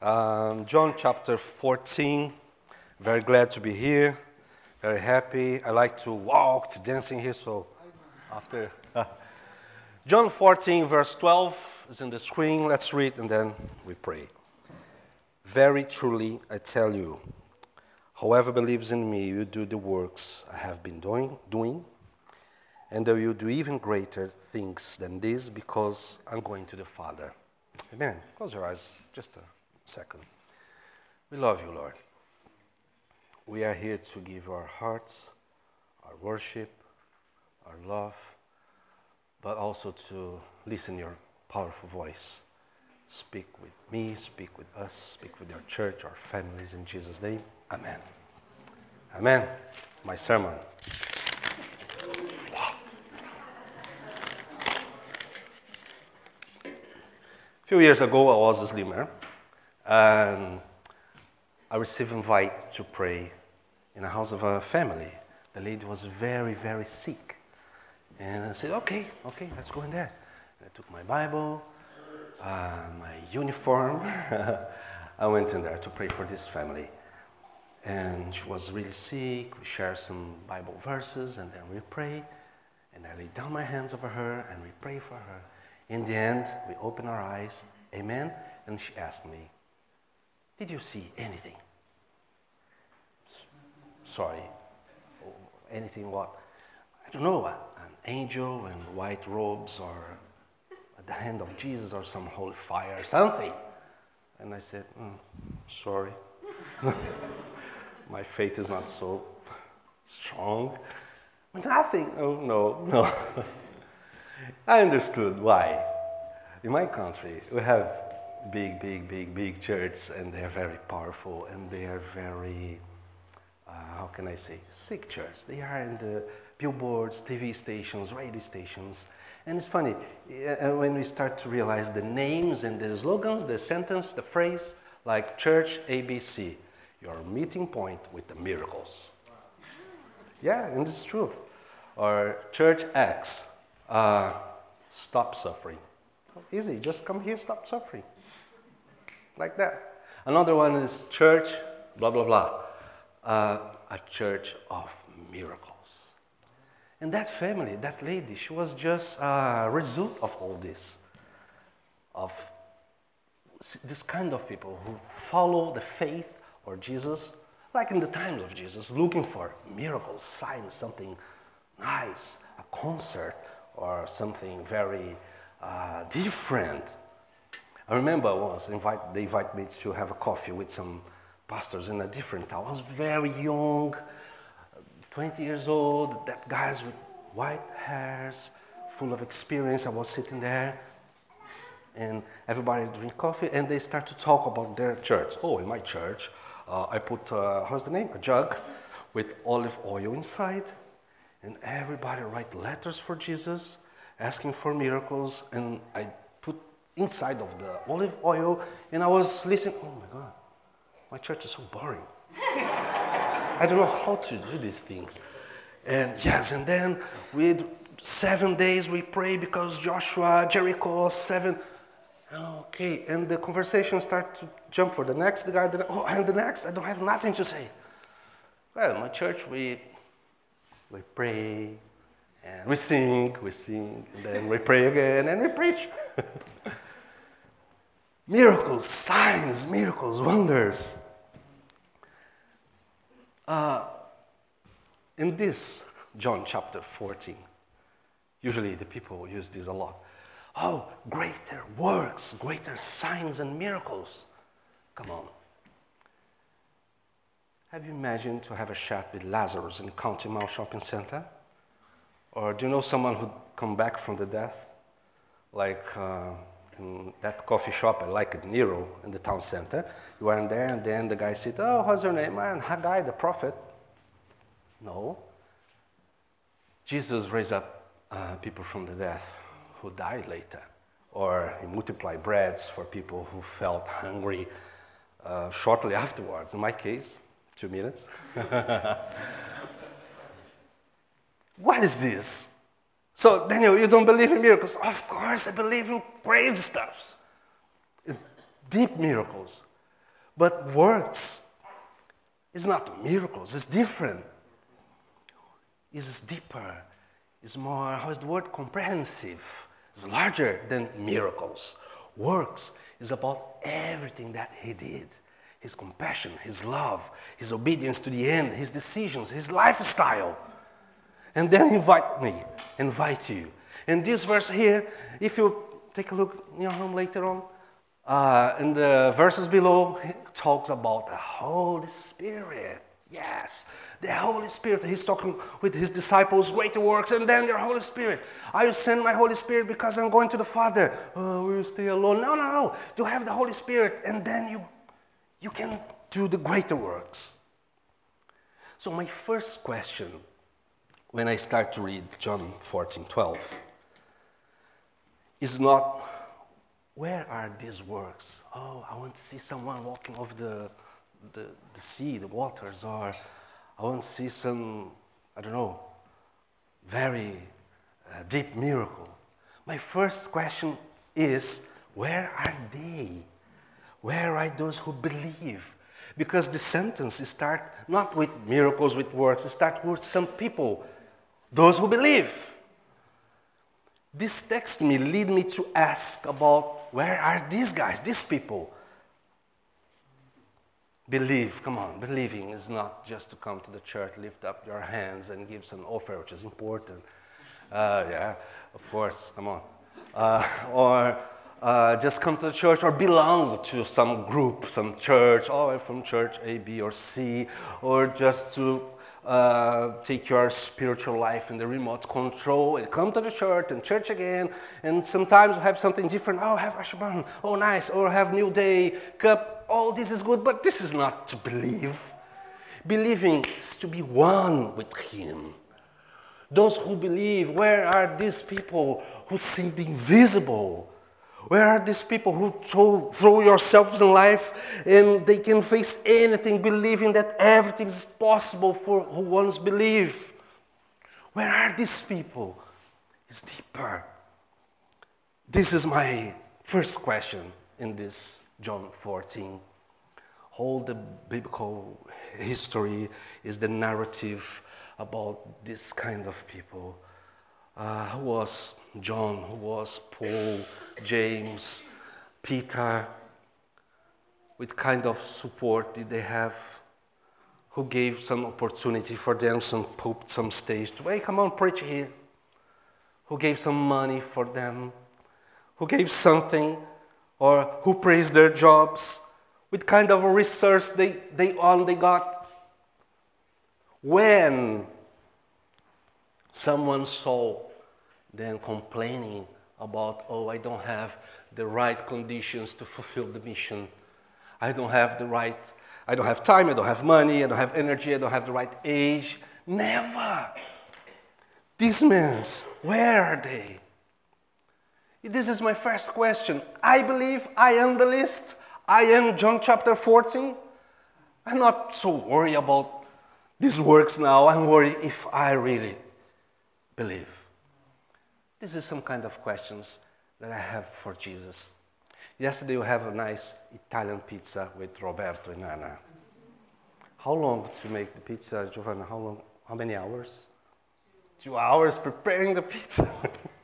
Um, John chapter 14. Very glad to be here. Very happy. I like to walk, to dancing here. So, after John 14, verse 12 is in the screen. Let's read and then we pray. Very truly, I tell you, whoever believes in me will do the works I have been doing, doing, and they will do even greater things than this because I'm going to the Father. Amen. Close your eyes just a second. We love you, Lord. We are here to give our hearts, our worship, our love, but also to listen your powerful voice. Speak with me, speak with us, speak with your church, our families in Jesus' name. Amen. Amen. My sermon. A few years ago, I was a slimmer, and I received invite to pray in a house of a family. The lady was very, very sick. And I said, okay, okay, let's go in there. And I took my Bible, uh, my uniform. I went in there to pray for this family. And she was really sick. We shared some Bible verses, and then we pray. And I laid down my hands over her, and we pray for her. In the end, we opened our eyes, amen, and she asked me, Did you see anything? S- sorry, anything what? I don't know, an angel in white robes or at the hand of Jesus or some holy fire or something. And I said, mm, Sorry. My faith is not so strong. Nothing. Oh, no, no. I understood why. In my country, we have big, big, big, big churches, and they are very powerful, and they are very, uh, how can I say, sick churches. They are in the billboards, TV stations, radio stations. And it's funny, uh, when we start to realize the names and the slogans, the sentence, the phrase, like Church ABC, your meeting point with the miracles. Yeah, and it's true. Or Church X, uh, stop suffering. Easy, just come here, stop suffering. Like that. Another one is church, blah, blah, blah. Uh, a church of miracles. And that family, that lady, she was just a result of all this. Of this kind of people who follow the faith or Jesus, like in the times of Jesus, looking for miracles, signs, something nice, a concert, or something very uh, different. I remember once invite, they invited me to have a coffee with some pastors in a different town. I was very young, 20 years old, that guys with white hairs, full of experience. I was sitting there, and everybody drink coffee, and they start to talk about their church. Oh, in my church, uh, I put, uh, how's the name? A jug with olive oil inside, and everybody write letters for Jesus, asking for miracles, and I inside of the olive oil, and I was listening. Oh my God, my church is so boring. I don't know how to do these things. And yes, and then we seven days we pray because Joshua, Jericho, seven. Okay, and the conversation start to jump for the next the guy. The, oh, and the next, I don't have nothing to say. Well, my church, we we pray, and we sing, we sing, and then we pray again, and we preach. miracles, signs, miracles, wonders. Uh, in this, John chapter 14, usually the people use this a lot. Oh, greater works, greater signs and miracles. Come on. Have you imagined to have a chat with Lazarus in County Mall Shopping Center? Or do you know someone who'd come back from the death? Like uh, in that coffee shop, I like it, Nero, in the town center. You went there, and then the guy said, Oh, what's your name? Man, Haggai, the prophet. No. Jesus raised up uh, people from the death who died later. Or he multiplied breads for people who felt hungry uh, shortly afterwards. In my case, two minutes. what is this? So, Daniel, you don't believe in miracles? Of course, I believe in crazy stuffs, deep miracles. But works is not miracles, it's different. It's deeper, it's more, how is the word? Comprehensive. It's larger than miracles. Works is about everything that he did his compassion, his love, his obedience to the end, his decisions, his lifestyle. And then invite me, invite you. And this verse here, if you take a look in your home later on, uh, in the verses below, it talks about the Holy Spirit. Yes, the Holy Spirit. He's talking with his disciples, greater works, and then the Holy Spirit. I will send my Holy Spirit because I'm going to the Father. Oh, we will stay alone. No, no, no. To have the Holy Spirit, and then you, you can do the greater works. So, my first question when I start to read John 14 12 is not where are these works? Oh, I want to see someone walking over the, the, the sea, the waters, or I want to see some, I don't know, very uh, deep miracle. My first question is where are they? Where are those who believe? Because the sentence starts not with miracles, with works, it starts with some people, those who believe. This text me lead me to ask about where are these guys, these people? Believe, come on, believing is not just to come to the church, lift up your hands and give some offer, which is important. Uh, yeah, of course, come on. Uh, or uh, just come to the church or belong to some group, some church, or from church A, B, or C, or just to uh, take your spiritual life in the remote control and come to the church and church again. And sometimes have something different. Oh, have Ashburn. Oh, nice. Or have New Day cup oh, this is good, but this is not to believe. Believing is to be one with Him. Those who believe, where are these people who see the invisible? Where are these people who throw, throw yourselves in life and they can face anything, believing that everything is possible for who once believe? Where are these people? It's deeper. This is my first question in this John 14. All the biblical history is the narrative about this kind of people. Uh, who was John? Who was Paul, James, Peter? What kind of support did they have? Who gave some opportunity for them, some pope, some stage to, hey, come on, preach here? Who gave some money for them? Who gave something or who praised their jobs, what kind of resource they, they on they got. When someone saw them complaining about, oh, I don't have the right conditions to fulfill the mission. I don't have the right, I don't have time, I don't have money, I don't have energy, I don't have the right age. Never. These men, where are they? This is my first question. I believe I am the list. I am John chapter 14. I'm not so worried about these works now. I'm worried if I really believe. This is some kind of questions that I have for Jesus. Yesterday we have a nice Italian pizza with Roberto and Anna. How long to make the pizza, Giovanna? How long? How many hours? Two hours preparing the pizza.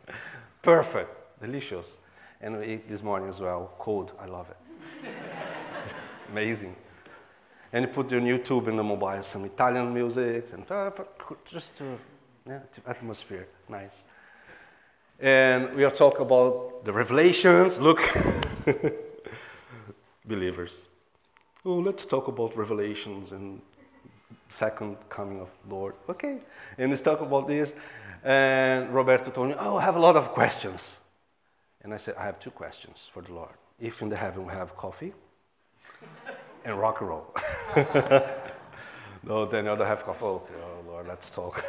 Perfect delicious. And we ate this morning as well, cold. I love it. Amazing. And you put your YouTube in the mobile, some Italian music, and just to, yeah, to atmosphere, nice. And we are talking about the revelations. Look, believers. Oh, let's talk about revelations and second coming of Lord. Okay, and let's talk about this. And Roberto told me, oh, I have a lot of questions. And I said, I have two questions for the Lord. If in the heaven we have coffee and rock and roll. no, then I don't have coffee. Okay, oh Lord, let's talk.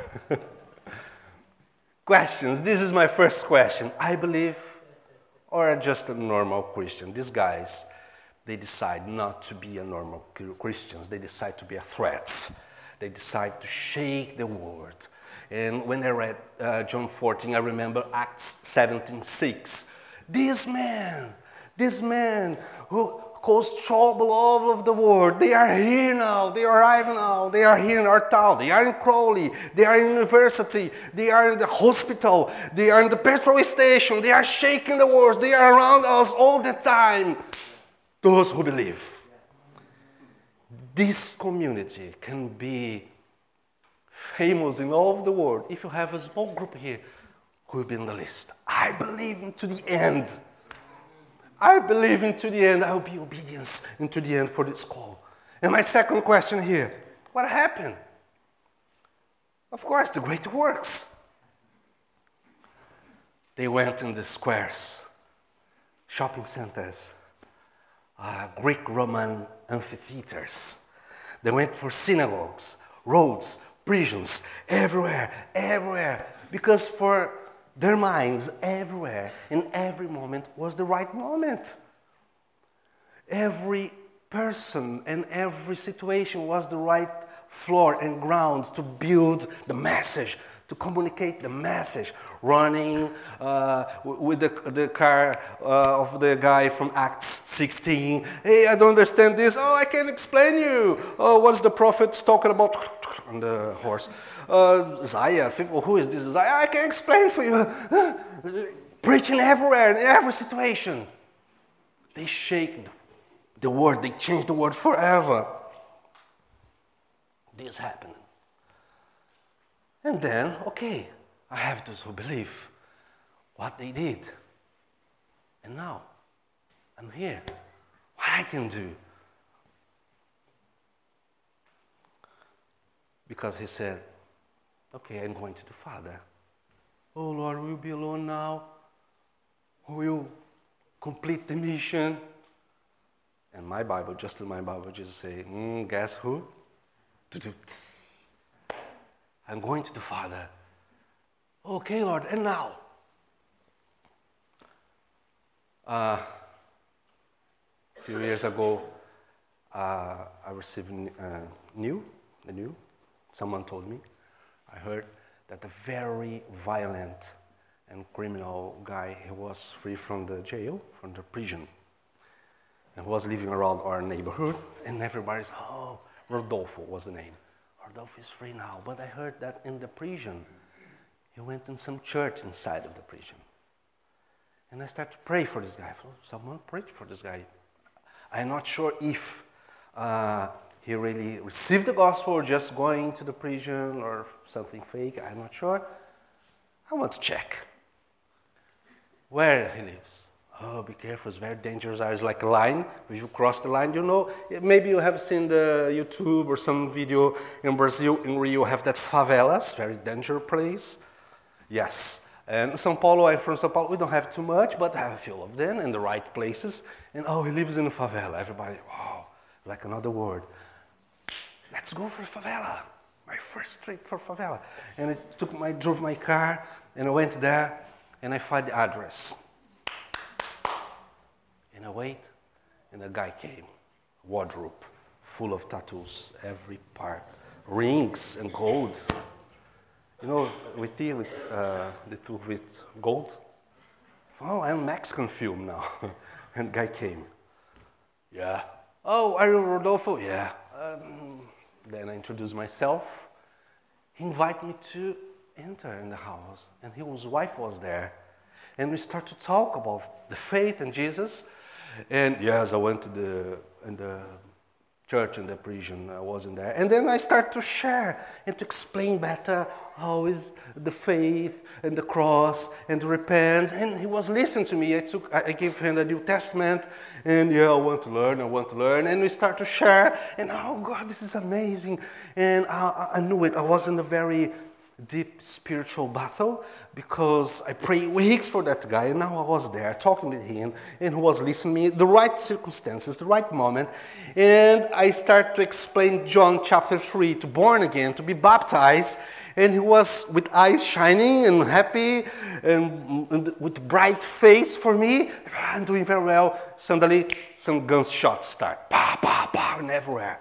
Questions. This is my first question. I believe, or just a normal Christian. These guys, they decide not to be a normal Christians. They decide to be a threat. They decide to shake the world. And when I read uh, John 14, I remember Acts 17 6 this man, this man who caused trouble all over the world. They are here now. They arrive now. They are here in our town. They are in Crawley. They are in university. They are in the hospital. They are in the petrol station. They are shaking the world. They are around us all the time. Those who believe. This community can be famous in all of the world if you have a small group here who will be in the list. I believe to the end. I believe into the end. I will be obedience into the end for this call. And my second question here what happened? Of course, the great works. They went in the squares, shopping centers, uh, Greek Roman amphitheaters. They went for synagogues, roads, prisons, everywhere, everywhere. Because for their minds everywhere in every moment was the right moment. Every person and every situation was the right floor and ground to build the message, to communicate the message. Running uh, with the, the car uh, of the guy from Acts 16. Hey, I don't understand this. Oh, I can explain you. Oh, what's the prophet talking about on the horse? uh, Isaiah, who is this Zaya? I can explain for you. Preaching everywhere, in every situation. They shake the word, they change the word forever. This happened. And then, okay, I have those who believe what they did. And now, I'm here. What I can do? Because he said, Okay, I'm going to the Father. Oh Lord, we'll be alone now. We'll complete the mission. And my Bible, just in my Bible, just say, mm, guess who? I'm going to the Father. Okay, Lord, and now? Uh, a few years ago, uh, I received uh, new, the new. Someone told me I heard that a very violent and criminal guy he was free from the jail, from the prison, and was living around our neighborhood. And everybody's, oh, Rodolfo was the name. Rodolfo is free now. But I heard that in the prison, he went in some church inside of the prison. And I started to pray for this guy. Someone prayed for this guy. I'm not sure if uh, he really received the gospel or just going to the prison or something fake. I'm not sure. I want to check where he lives. Oh, be careful, it's very dangerous. It's like a line. If you cross the line, you know, maybe you have seen the YouTube or some video in Brazil, in Rio, have that favelas, very dangerous place. Yes. And São Paulo, I'm from São Paulo, we don't have too much, but I have a few of them in the right places. And oh, he lives in a favela. Everybody, wow, like another word let's go for favela. My first trip for favela. And I took my, drove my car and I went there and I find the address. And I wait and a guy came, wardrobe full of tattoos, every part, rings and gold. You know, with the, with uh, the two with gold. Oh, I'm Mexican film now. and guy came. Yeah. Oh, are you Rodolfo? Yeah. Um, then I introduced myself. He invited me to enter in the house, and his wife was there. And we start to talk about the faith in Jesus. And yes, I went to the, in the church in the prison. I wasn't there. And then I start to share and to explain better how is the faith and the cross and repent. And he was listening to me. I took, I gave him the New Testament, and yeah, I want to learn. I want to learn. And we start to share. And oh God, this is amazing. And I, I knew it. I wasn't a very deep spiritual battle because I prayed weeks for that guy, and now I was there talking with him, and he was listening to me, the right circumstances, the right moment, and I start to explain John chapter 3 to born again, to be baptized, and he was with eyes shining and happy and, and with bright face for me. I'm doing very well. Suddenly, some gunshots start, pa, pa, pa, and everywhere.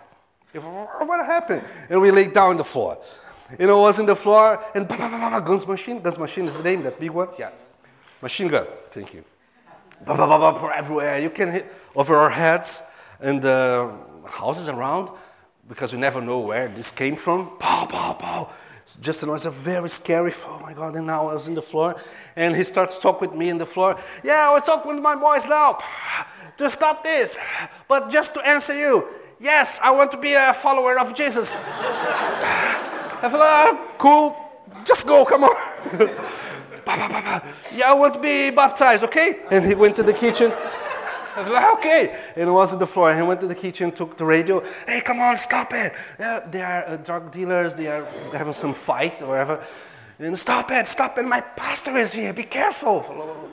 What happened? And we lay down on the floor. You know, was in the floor and bah, bah, bah, guns machine. Guns machine is the name, that big one. Yeah, machine gun. Thank you. Bah, bah, bah, bah, for everywhere. You can hit over our heads. and the houses around because we never know where this came from. Pow, pow, pow. Just a noise, a very scary. Oh my God! And now I was in the floor, and he starts talking with me in the floor. Yeah, I was talking with my boys now to stop this, but just to answer you, yes, I want to be a follower of Jesus. I feel like, cool, just go, come on. yeah, I want to be baptized, okay? And he went to the kitchen. I was like, okay. And it was on the floor. And he went to the kitchen, took the radio. Hey, come on, stop it. Yeah, they are uh, drug dealers. They are having some fight or whatever. And stop it, stop it. My pastor is here. Be careful.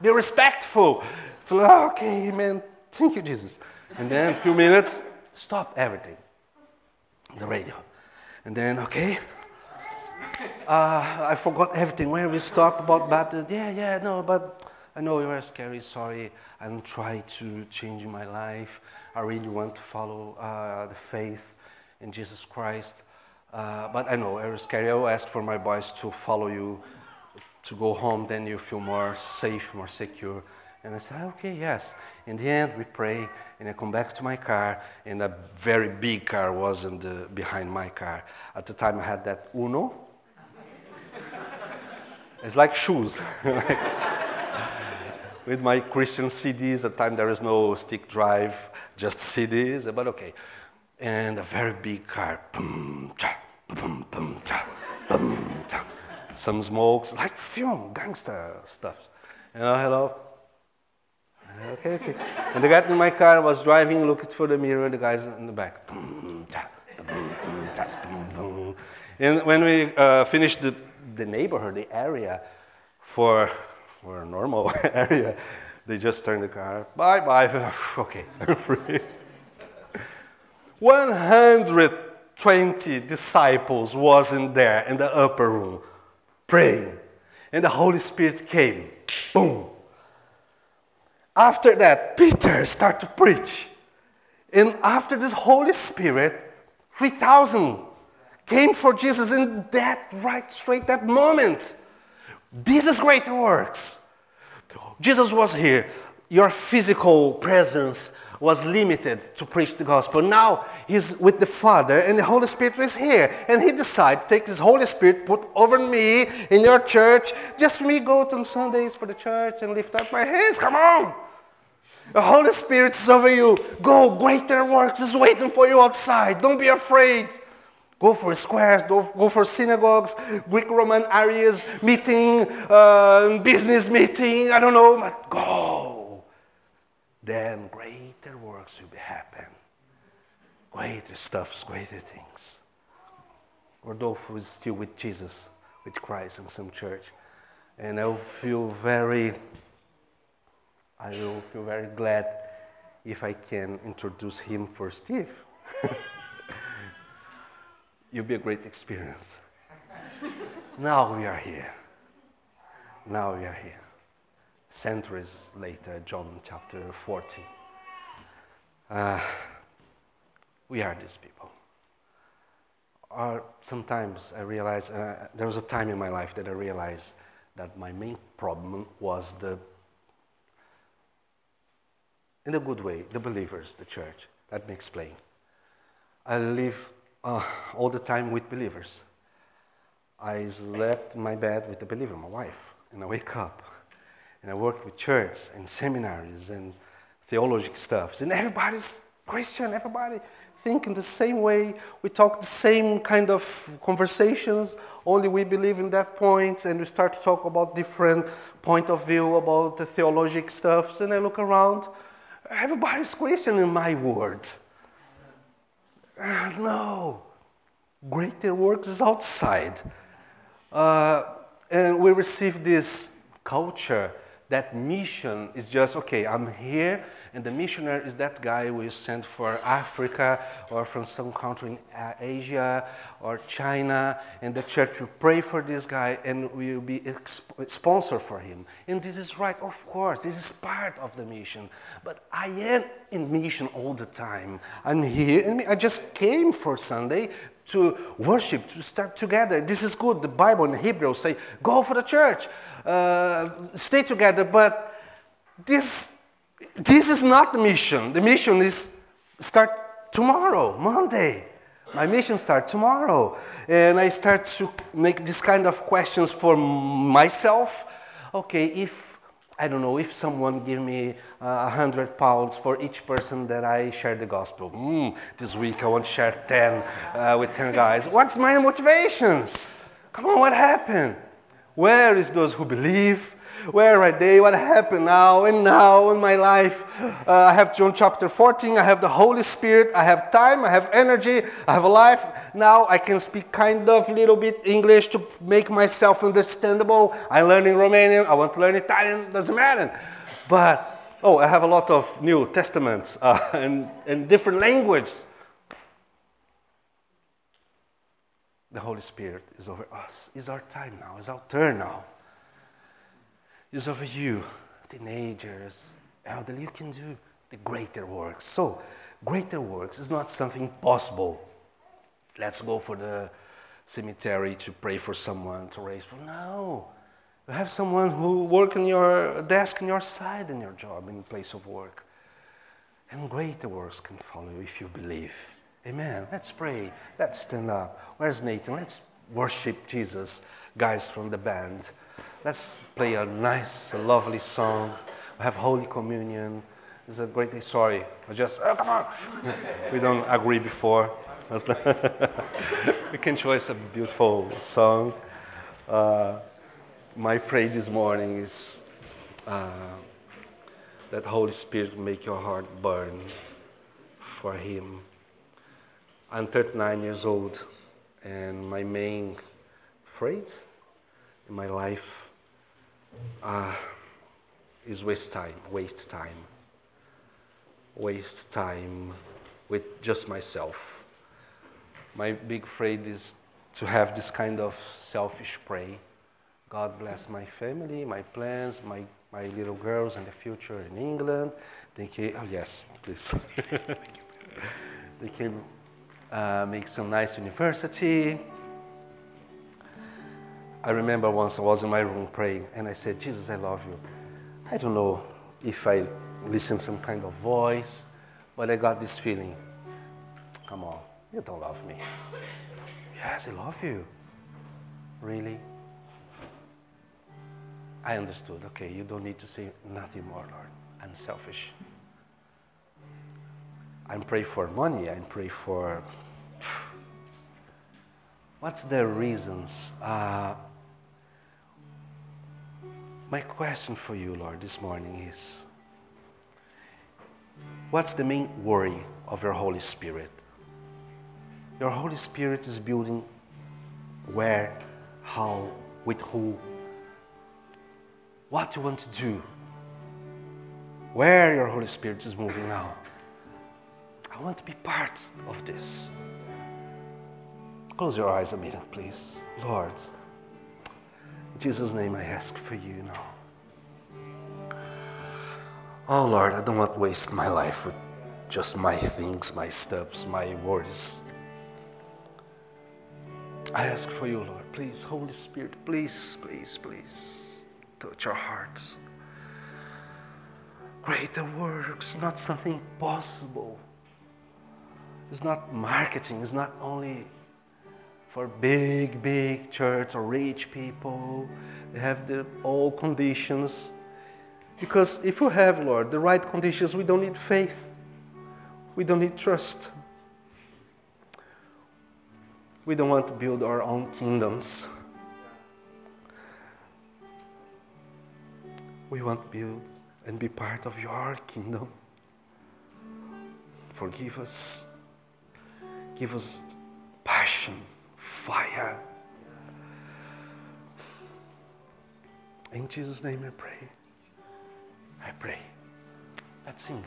Be respectful. Okay, man. Thank you, Jesus. And then a few minutes, stop everything. The radio. And then, okay. Uh, I forgot everything. When we talked about baptism, yeah, yeah, no, but I know you are scary, sorry. I don't try to change my life. I really want to follow uh, the faith in Jesus Christ. Uh, but I know was scary. I will ask for my boys to follow you to go home, then you feel more safe, more secure. And I said, okay, yes. In the end, we pray, and I come back to my car, and a very big car was in the, behind my car. At the time, I had that Uno. it's like shoes. with my Christian CDs. At the time, there is no stick drive, just CDs, but okay. And a very big car. Some smokes, like film, gangster stuff. You know, hello. Okay, okay. And the guy in my car was driving, looking for the mirror, the guys in the back. And when we uh, finished the, the neighborhood, the area, for for a normal area, they just turn the car, bye bye, okay, I'm free. 120 disciples was in there in the upper room praying and the holy spirit came boom after that peter started to preach and after this holy spirit 3000 came for jesus in that right straight that moment this is great works. Jesus was here. Your physical presence was limited to preach the gospel. Now he's with the Father, and the Holy Spirit is here. And he decided to take this Holy Spirit, put over me in your church, just me go to Sundays for the church and lift up my hands. Come on! The Holy Spirit is over you. Go, greater works is waiting for you outside. Don't be afraid. Go for squares, go for synagogues, Greek Roman areas, meeting, uh, business meeting, I don't know, but go. Then greater works will happen. Greater stuffs, greater things. Rodolfo is still with Jesus, with Christ in some church. And I'll feel very, I will feel very glad if I can introduce him for Steve. you'll be a great experience. now we are here. Now we are here. Centuries later, John chapter 40. Uh, we are these people. Or sometimes I realize, uh, there was a time in my life that I realized that my main problem was the, in a good way, the believers, the church. Let me explain. I live uh, all the time with believers. I slept in my bed with a believer, my wife, and I wake up and I work with church and seminaries and theological stuff. And everybody's Christian, everybody think in the same way. We talk the same kind of conversations, only we believe in that point, and we start to talk about different point of view about the theological stuff. And I look around, everybody's in my world. no, greater works is outside. Uh, and we receive this culture that mission is just okay, I'm here and the missionary is that guy we sent for Africa or from some country in Asia or China, and the church will pray for this guy and will be sponsor for him. And this is right, of course, this is part of the mission. But I am in mission all the time. I'm here, and I just came for Sunday to worship, to start together. This is good. The Bible in Hebrew say, go for the church, uh, stay together. But this this is not the mission. The mission is start tomorrow, Monday. My mission start tomorrow. And I start to make this kind of questions for myself. Okay, if I don't know, if someone give me a uh, hundred pounds for each person that I share the gospel, mm, this week I want to share 10 uh, with 10 guys. What's my motivations? Come on, what happened? Where is those who believe? Where are they? What happened now and now in my life? Uh, I have John chapter 14. I have the Holy Spirit. I have time. I have energy. I have a life. Now I can speak kind of little bit English to make myself understandable. I'm learning Romanian. I want to learn Italian. Doesn't matter. But, oh, I have a lot of New Testaments uh, and, and different languages. The Holy Spirit is over us. It's our time now. It's our turn now is over you, teenagers, elderly, you can do the greater works. So, greater works is not something possible. Let's go for the cemetery to pray for someone to raise for. No. You have someone who work on your desk on your side in your job, in place of work. And greater works can follow if you believe. Amen. Let's pray. Let's stand up. Where's Nathan? Let's worship Jesus, guys from the band. Let's play a nice, a lovely song. We have Holy Communion. It's a great day. Sorry, I just, oh, come on. we don't agree before. we can choose a beautiful song. Uh, my prayer this morning is uh, that Holy Spirit make your heart burn for Him. I'm 39 years old, and my main phrase in my life uh, is waste time, waste time, waste time with just myself. My big afraid is to have this kind of selfish pray. God bless my family, my plans, my, my little girls and the future in England. They can, oh yes, please. they can uh, make some nice university, I remember once I was in my room praying and I said, Jesus, I love you. I don't know if I listened some kind of voice, but I got this feeling. Come on, you don't love me. Yes, I love you. Really? I understood. Okay, you don't need to say nothing more, Lord. I'm selfish. I'm praying for money. I'm praying for. What's the reasons? Uh, my question for you, Lord, this morning is what's the main worry of your Holy Spirit? Your Holy Spirit is building where, how, with who, what you want to do, where your Holy Spirit is moving now. I want to be part of this. Close your eyes a minute, please. Lord, in Jesus' name, I ask for you now. Oh Lord, I don't want to waste my life with just my things, my stuffs, my worries. I ask for you, Lord. Please, Holy Spirit, please, please, please, touch our hearts. Greater works, not something possible. It's not marketing, it's not only for big, big church or rich people. They have the all conditions. Because if you have, Lord, the right conditions, we don't need faith. We don't need trust. We don't want to build our own kingdoms. We want to build and be part of your kingdom. Forgive us. Give us passion fire. In Jesus' name I pray. I pray. Let's sing.